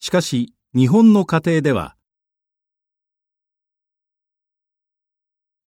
しかし日本の家庭では